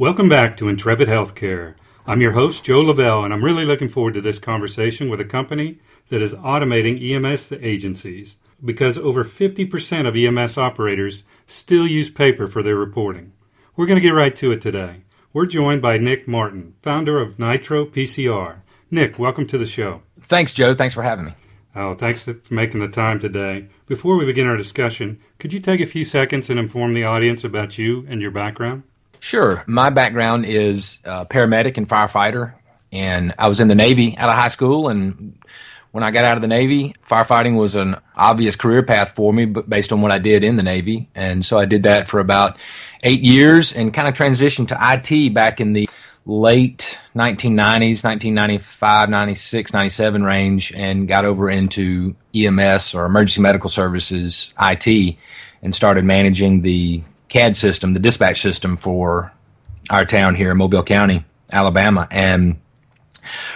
Welcome back to Intrepid Healthcare. I'm your host, Joe Lavelle, and I'm really looking forward to this conversation with a company that is automating EMS agencies because over 50% of EMS operators still use paper for their reporting. We're going to get right to it today. We're joined by Nik Martin, founder of Nitro PCR. Nik, welcome to the show. Thanks, Joe. Thanks for having me. Oh, thanks for making the time today. Before we begin our discussion, could you take a few seconds and inform the audience about you and your background? Sure. My background is uh, paramedic and firefighter, and I was in the Navy out of high school. And when I got out of the Navy, firefighting was an obvious career path for me, but based on what I did in the Navy. And so I did that for about eight years and kind of transitioned to IT back in the late 1990s, 1995, 96, 97 range, and got over into EMS or emergency medical services IT and started managing the CAD system, the dispatch system for our town here in Mobile County, Alabama. And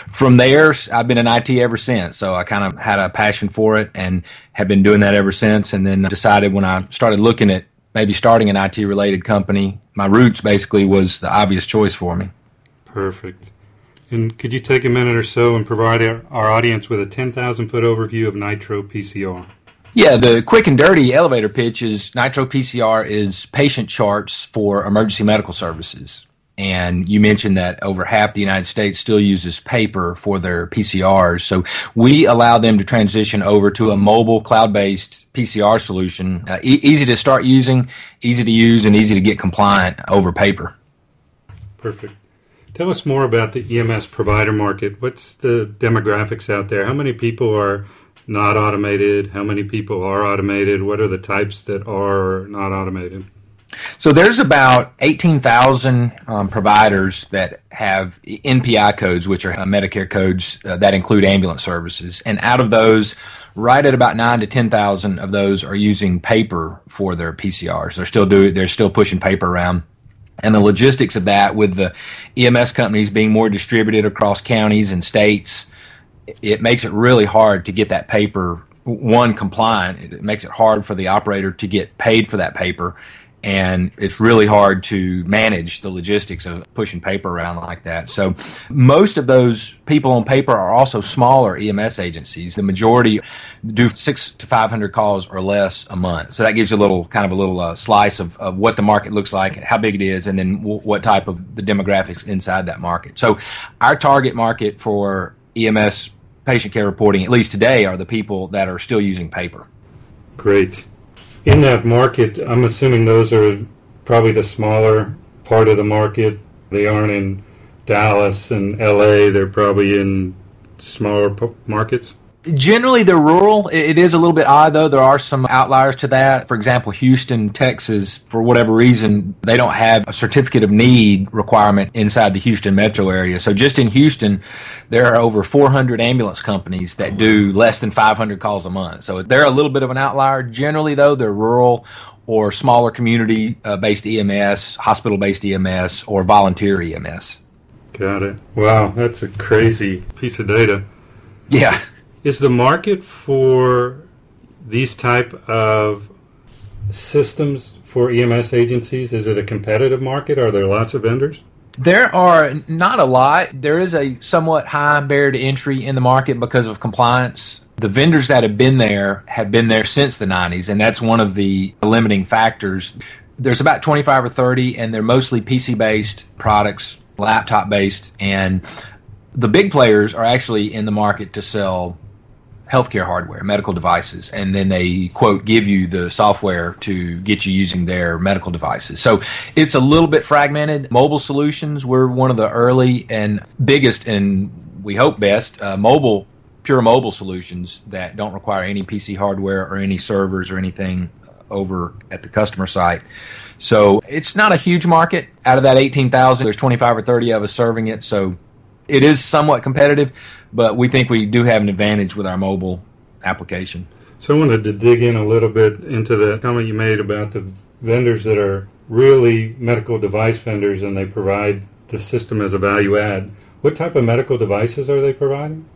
from there, I've been in IT ever since. So I kind of had a passion for it and have been doing that ever since. And then decided when I started looking at maybe starting an IT related company, my roots basically was the obvious choice for me. Perfect. And could you take a minute or so and provide our, audience with a 10,000 foot overview of Nitro PCR? Yeah, the quick and dirty elevator pitch is Nitro PCR is patient charts for emergency medical services. And you mentioned that over half the United States still uses paper for their PCRs. So we allow them to transition over to a mobile cloud based PCR solution. Uh, e- easy to start using, easy to use, and easy to get compliant over paper. Perfect. Tell us more about the EMS provider market. What's the demographics out there? How many people are not automated? How many people are automated? What are the types that are not automated? So there's about 18,000 um, providers that have NPI codes, which are uh, Medicare codes uh, that include ambulance services. And out of those, right at about nine to 10,000 of those are using paper for their PCRs. They're still doing, they're still pushing paper around. And the logistics of that with the EMS companies being more distributed across counties and states, it makes it really hard to get that paper one compliant. It makes it hard for the operator to get paid for that paper and it's really hard to manage the logistics of pushing paper around like that. So most of those people on paper are also smaller EMS agencies. The majority do six to 500 calls or less a month. So that gives you a little kind of a little uh, slice of, of what the market looks like, how big it is, and then w- what type of the demographics inside that market. So our target market for EMS patient care reporting, at least today, are the people that are still using paper. Great in that market, I'm assuming those are probably the smaller part of the market. They aren't in Dallas and LA. They're probably in smaller markets. Generally, they're rural. It is a little bit odd, though. There are some outliers to that. For example, Houston, Texas, for whatever reason, they don't have a certificate of need requirement inside the Houston metro area. So just in Houston, there are over 400 ambulance companies that do less than 500 calls a month. So they're a little bit of an outlier. Generally, though, they're rural or smaller community based EMS, hospital based EMS, or volunteer EMS. Got it. Wow, that's a crazy piece of data. Yeah. Is the market for these type of systems for EMS agencies is it a competitive market? Are there lots of vendors? There are not a lot. There is a somewhat high barrier to entry in the market because of compliance. The vendors that have been there have been there since the 90s, and that's one of the limiting factors. There's about 25 or 30, and they're mostly PC based products, laptop based, and the big players are actually in the market to sell healthcare hardware, medical devices, and then they quote give you the software to get you using their medical devices. So it's a little bit fragmented. Mobile solutions, we're one of the early and biggest and we hope best uh, mobile pure mobile solutions that don't require any PC hardware or any servers or anything over at the customer site. So it's not a huge market. Out of that 18,000, there's 25 or 30 of us serving it. So it is somewhat competitive, but we think we do have an advantage with our mobile application. So I wanted to dig in a little bit into the comment you made about the vendors that are really medical device vendors and they provide the system as a value add. What type of medical devices are they providing?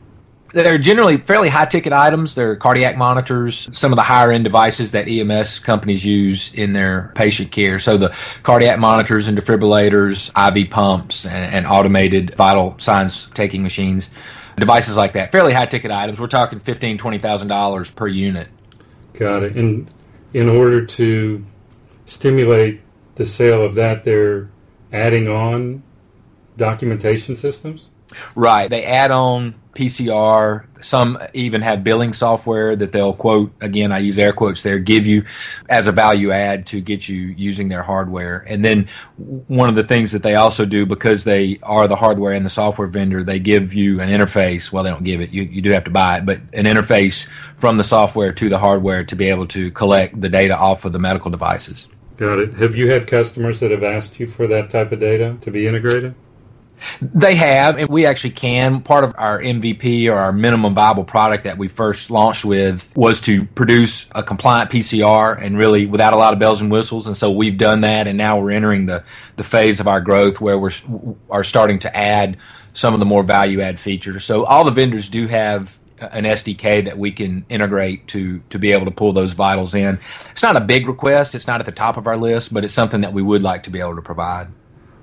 They're generally fairly high ticket items. They're cardiac monitors, some of the higher end devices that EMS companies use in their patient care. So the cardiac monitors and defibrillators, IV pumps, and, and automated vital signs taking machines, devices like that. Fairly high ticket items. We're talking fifteen, twenty thousand dollars per unit. Got it. And in order to stimulate the sale of that, they're adding on documentation systems. Right. They add on PCR. Some even have billing software that they'll quote, again, I use air quotes there, give you as a value add to get you using their hardware. And then one of the things that they also do because they are the hardware and the software vendor, they give you an interface. Well, they don't give it. You, you do have to buy it, but an interface from the software to the hardware to be able to collect the data off of the medical devices. Got it. Have you had customers that have asked you for that type of data to be integrated? They have, and we actually can. Part of our MVP or our minimum viable product that we first launched with was to produce a compliant PCR and really without a lot of bells and whistles. And so we've done that, and now we're entering the, the phase of our growth where we're are starting to add some of the more value add features. So all the vendors do have an SDK that we can integrate to to be able to pull those vitals in. It's not a big request. It's not at the top of our list, but it's something that we would like to be able to provide.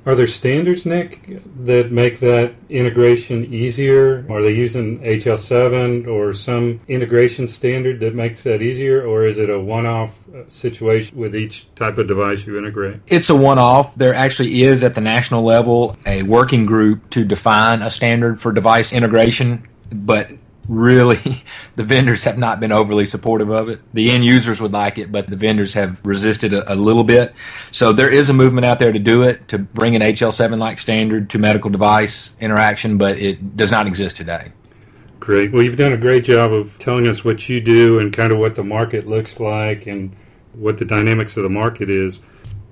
Are there standards, Nik, that make that integration easier? Are they using HL7 or some integration standard that makes that easier, or is it a one off uh, situation with each type of device you integrate? It's a one off. There actually is at the national level a working group to define a standard for device integration, but really the vendors have not been overly supportive of it. The end users would like it, but the vendors have resisted a, a little bit. So there is a movement out there to do it, to bring an HL7 like standard to medical device interaction, but it does not exist today. Great. Well, you've done a great job of telling us what you do and kind of what the market looks like and what the dynamics of the market is.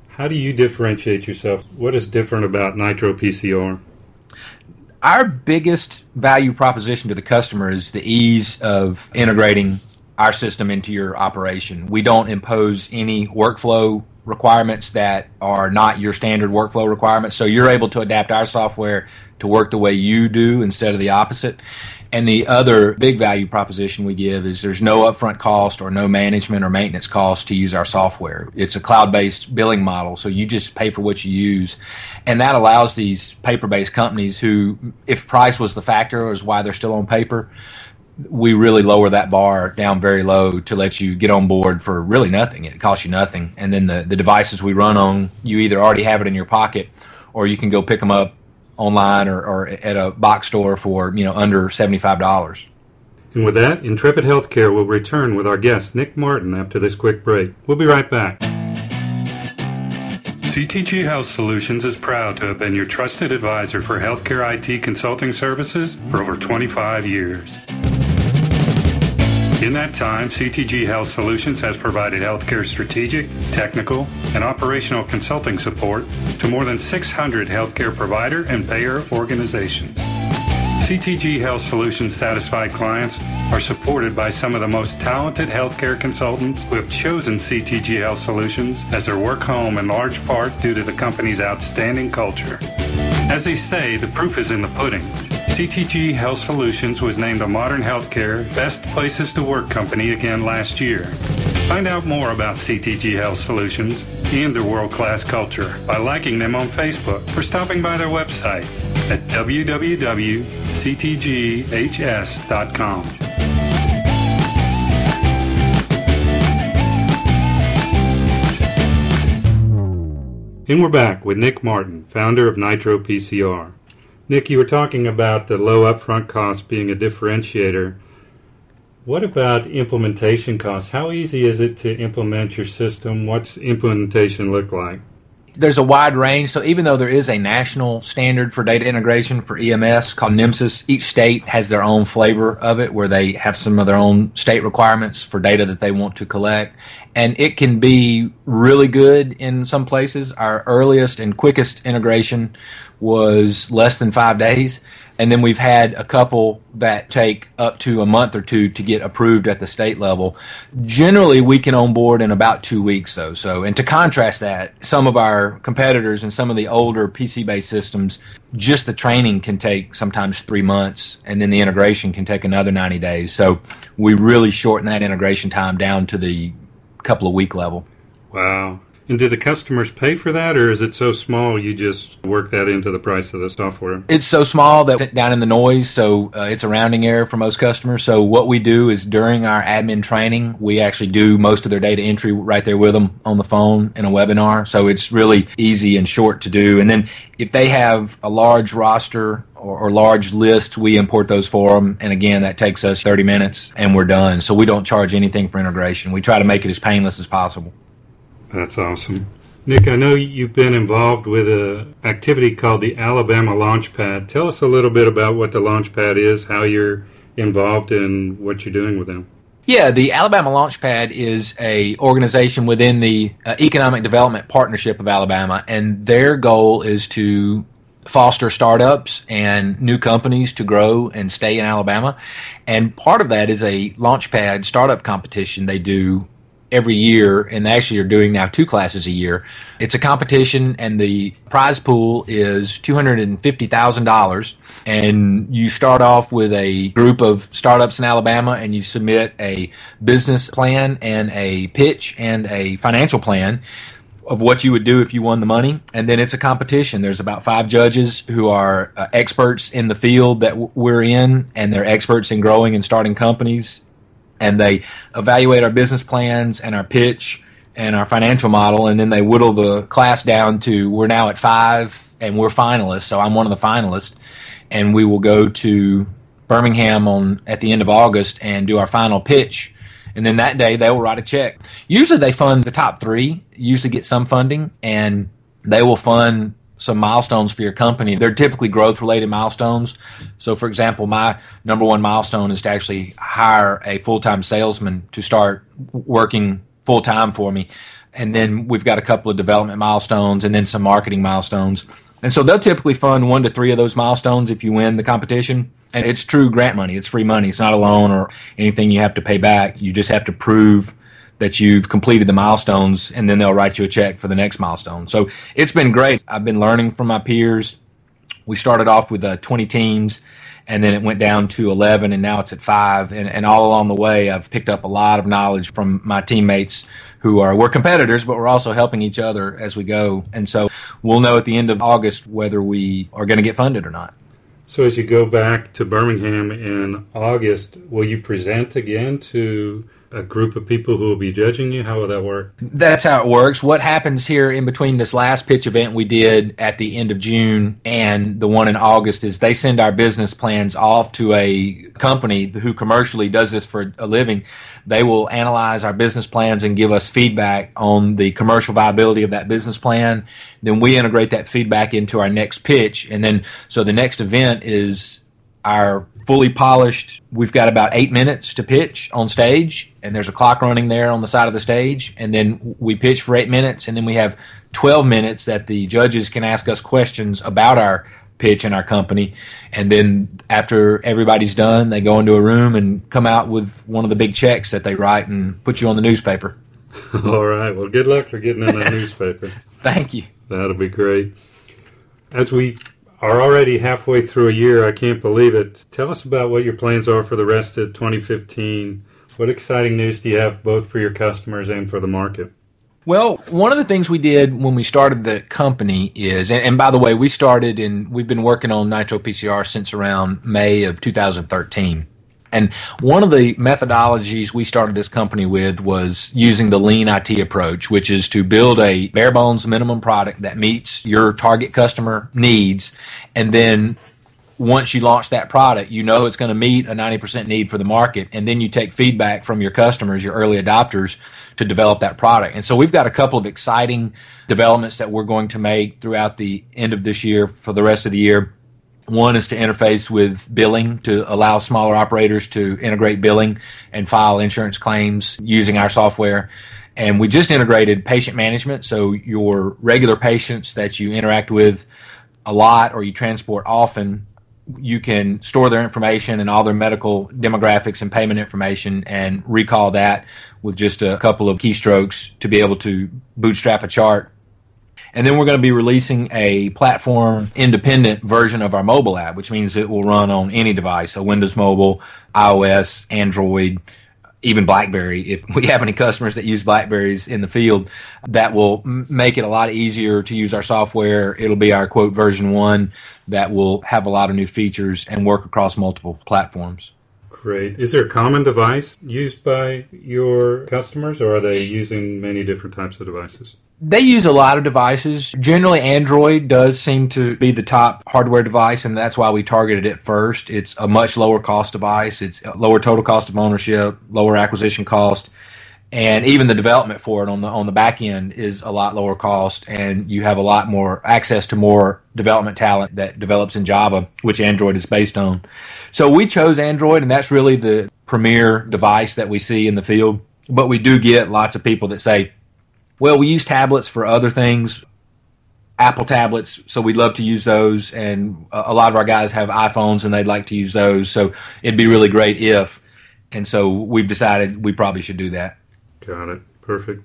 How do you differentiate yourself? What is different about Nitro PCR? Our biggest value proposition to the customer is the ease of integrating our system into your operation. We don't impose any workflow requirements that are not your standard workflow requirements. So you're able to adapt our software to work the way you do instead of the opposite. And the other big value proposition we give is there's no upfront cost or no management or maintenance cost to use our software. It's a cloud based billing model, so you just pay for what you use. And that allows these paper based companies who, if price was the factor, is why they're still on paper, we really lower that bar down very low to let you get on board for really nothing. It costs you nothing. And then the, the devices we run on, you either already have it in your pocket or you can go pick them up online or, or at a box store for you know under seventy five dollars. And with that, Intrepid Healthcare will return with our guest Nik Martin after this quick break. We'll be right back. CTG Health Solutions is proud to have been your trusted advisor for healthcare IT consulting services for over 25 years. In that time, CTG Health Solutions has provided healthcare strategic, technical, and operational consulting support to more than 600 healthcare provider and payer organizations. CTG Health Solutions satisfied clients are supported by some of the most talented healthcare consultants who have chosen CTG Health Solutions as their work home in large part due to the company's outstanding culture. As they say, the proof is in the pudding. CTG Health Solutions was named a Modern Healthcare Best Places to Work company again last year. Find out more about CTG Health Solutions and their world class culture by liking them on Facebook or stopping by their website at www.ctghs.com. And we're back with Nik Martin, founder of Nitro PCR. Nik, you were talking about the low upfront cost being a differentiator. What about implementation costs? How easy is it to implement your system? What's implementation look like? There's a wide range. So even though there is a national standard for data integration for EMS called NEMSIS, each state has their own flavor of it where they have some of their own state requirements for data that they want to collect. And it can be really good in some places. Our earliest and quickest integration was less than five days. And then we've had a couple that take up to a month or two to get approved at the state level. Generally, we can onboard in about two weeks, though. So, and to contrast that, some of our competitors and some of the older PC based systems, just the training can take sometimes three months, and then the integration can take another 90 days. So, we really shorten that integration time down to the couple of week level. Wow. And do the customers pay for that, or is it so small you just work that into the price of the software? It's so small that down in the noise, so uh, it's a rounding error for most customers. So what we do is during our admin training, we actually do most of their data entry right there with them on the phone in a webinar. So it's really easy and short to do. And then if they have a large roster or, or, large list, we import those for them. And again, that takes us 30 minutes and we're done. So we don't charge anything for integration. We try to make it as painless as possible. That's awesome. Nik, I know you've been involved with an activity called the Alabama Launchpad. Tell us a little bit about what the Launchpad is, how you're involved in what you're doing with them. Yeah, the Alabama Launchpad is a organization within the uh, Economic Development Partnership of Alabama, and their goal is to foster startups and new companies to grow and stay in Alabama. And part of that is a Launchpad startup competition they do every year, and they actually are doing now two classes a year. It's a competition, and the prize pool is two hundred and fifty thousand dollars. And you start off with a group of startups in Alabama, and you submit a business plan and a pitch and a financial plan of what you would do if you won the money. And then it's a competition. There's about five judges who are uh, experts in the field that w- we're in, and they're experts in growing and starting companies and they evaluate our business plans and our pitch and our financial model, and then they whittle the class down to we're now at five and we're finalists. So I'm one of the finalists, and we will go to Birmingham on at the end of August and do our final pitch. And then that day they will write a check. Usually they fund the top three. Usually get some funding, and they will fund some milestones for your company. They're typically growth related milestones. So, for example, my number one milestone is to actually hire a full time salesman to start working full time for me. And then we've got a couple of development milestones and then some marketing milestones. And so they'll typically fund one to three of those milestones if you win the competition. And it's true grant money. It's free money. It's not a loan or anything you have to pay back. You just have to prove that you've completed the milestones and then they'll write you a check for the next milestone. So it's been great. I've been learning from my peers. We started off with uh, 20 teams and then it went down to 11 and now it's at five and, and all along the way i've picked up a lot of knowledge from my teammates who are we're competitors but we're also helping each other as we go and so we'll know at the end of august whether we are going to get funded or not so as you go back to birmingham in august will you present again to a group of people who will be judging you? How will that work? That's how it works. What happens here in between this last pitch event we did at the end of June and the one in August is they send our business plans off to a company who commercially does this for a living. They will analyze our business plans and give us feedback on the commercial viability of that business plan. Then we integrate that feedback into our next pitch. And then, so the next event is our fully polished. We've got about eight minutes to pitch on stage, and there's a clock running there on the side of the stage. And then we pitch for eight minutes, and then we have 12 minutes that the judges can ask us questions about our pitch and our company. And then after everybody's done, they go into a room and come out with one of the big checks that they write and put you on the newspaper. All right. Well, good luck for getting in that newspaper. Thank you. That'll be great. As we are already halfway through a year. I can't believe it. Tell us about what your plans are for the rest of 2015. What exciting news do you have both for your customers and for the market? Well, one of the things we did when we started the company is, and, and by the way, we started and we've been working on Nitro PCR since around May of 2013. And one of the methodologies we started this company with was using the lean IT approach, which is to build a bare bones minimum product that meets your target customer needs. And then once you launch that product, you know it's going to meet a 90% need for the market. And then you take feedback from your customers, your early adopters, to develop that product. And so we've got a couple of exciting developments that we're going to make throughout the end of this year for the rest of the year. One is to interface with billing to allow smaller operators to integrate billing and file insurance claims using our software. And we just integrated patient management. So your regular patients that you interact with a lot or you transport often you can store their information and all their medical demographics and payment information and recall that with just a couple of keystrokes to be able to bootstrap a chart. And then we're going to be releasing a platform independent version of our mobile app, which means it will run on any device, a Windows Mobile, iOS, Android, even BlackBerry. If we have any customers that use Blackberries in the field, that will make it a lot easier to use our software. It'll be our quote version one that will have a lot of new features and work across multiple platforms. Great. Is there a common device used by your customers, or are they using many different types of devices? They use a lot of devices. Generally, Android does seem to be the top hardware device, and that's why we targeted it first. It's a much lower cost device. It's lower total cost of ownership, lower acquisition cost, and even the development for it on the on the back end is a lot lower cost and you have a lot more access to more development talent that develops in Java which Android is based on. So we chose Android and that's really the premier device that we see in the field but we do get lots of people that say well we use tablets for other things Apple tablets, so we'd love to use those. And a lot of our guys have iPhones and they'd like to use those. So it'd be really great if. And so we've decided we probably should do that. Got it. Perfect.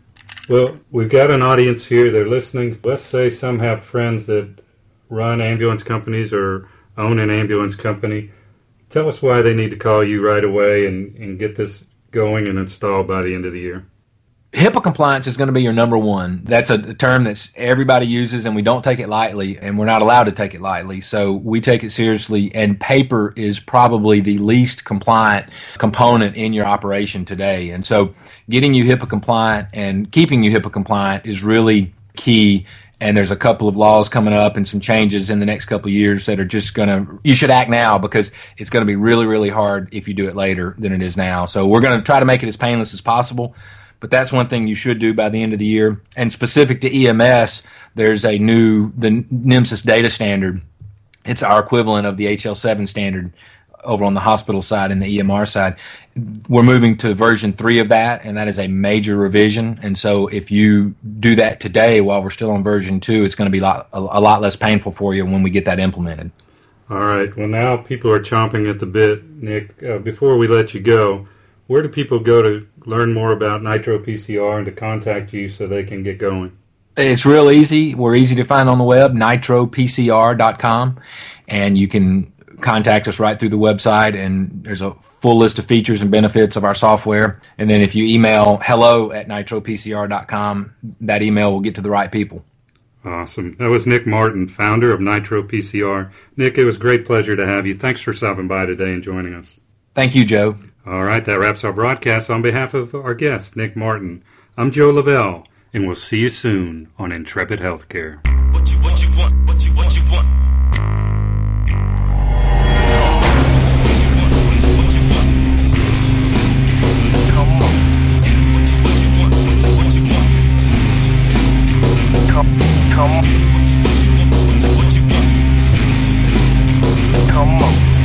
Well, we've got an audience here. They're listening. Let's say some have friends that run ambulance companies or own an ambulance company. Tell us why they need to call you right away and, and get this going and installed by the end of the year. HIPAA compliance is going to be your number one. That's a term that everybody uses, and we don't take it lightly, and we're not allowed to take it lightly. So we take it seriously, and paper is probably the least compliant component in your operation today. And so getting you HIPAA compliant and keeping you HIPAA compliant is really key. And there's a couple of laws coming up and some changes in the next couple of years that are just going to, you should act now because it's going to be really, really hard if you do it later than it is now. So we're going to try to make it as painless as possible but that's one thing you should do by the end of the year. And specific to EMS, there's a new the NEMSIS data standard. It's our equivalent of the HL7 standard over on the hospital side and the EMR side. We're moving to version three of that, and that is a major revision. And so, if you do that today while we're still on version two, it's going to be a lot, a lot less painful for you when we get that implemented. All right. Well, now people are chomping at the bit, Nik. Uh, before we let you go, where do people go to learn more about Nitro PCR and to contact you so they can get going? It's real easy. We're easy to find on the web, nitropcr.com, and you can contact us right through the website and there's a full list of features and benefits of our software. And then if you email hello at nitropcr.com, that email will get to the right people. Awesome. That was Nik Martin, founder of Nitro PCR. Nik, it was a great pleasure to have you. Thanks for stopping by today and joining us. Thank you, Joe. All right, that wraps our broadcast. On behalf of our guest, Nik Martin, I'm Joe Lavelle, and we'll see you soon on Intrepid Healthcare. What you, what you want, what you, what you want. Come on. Come on.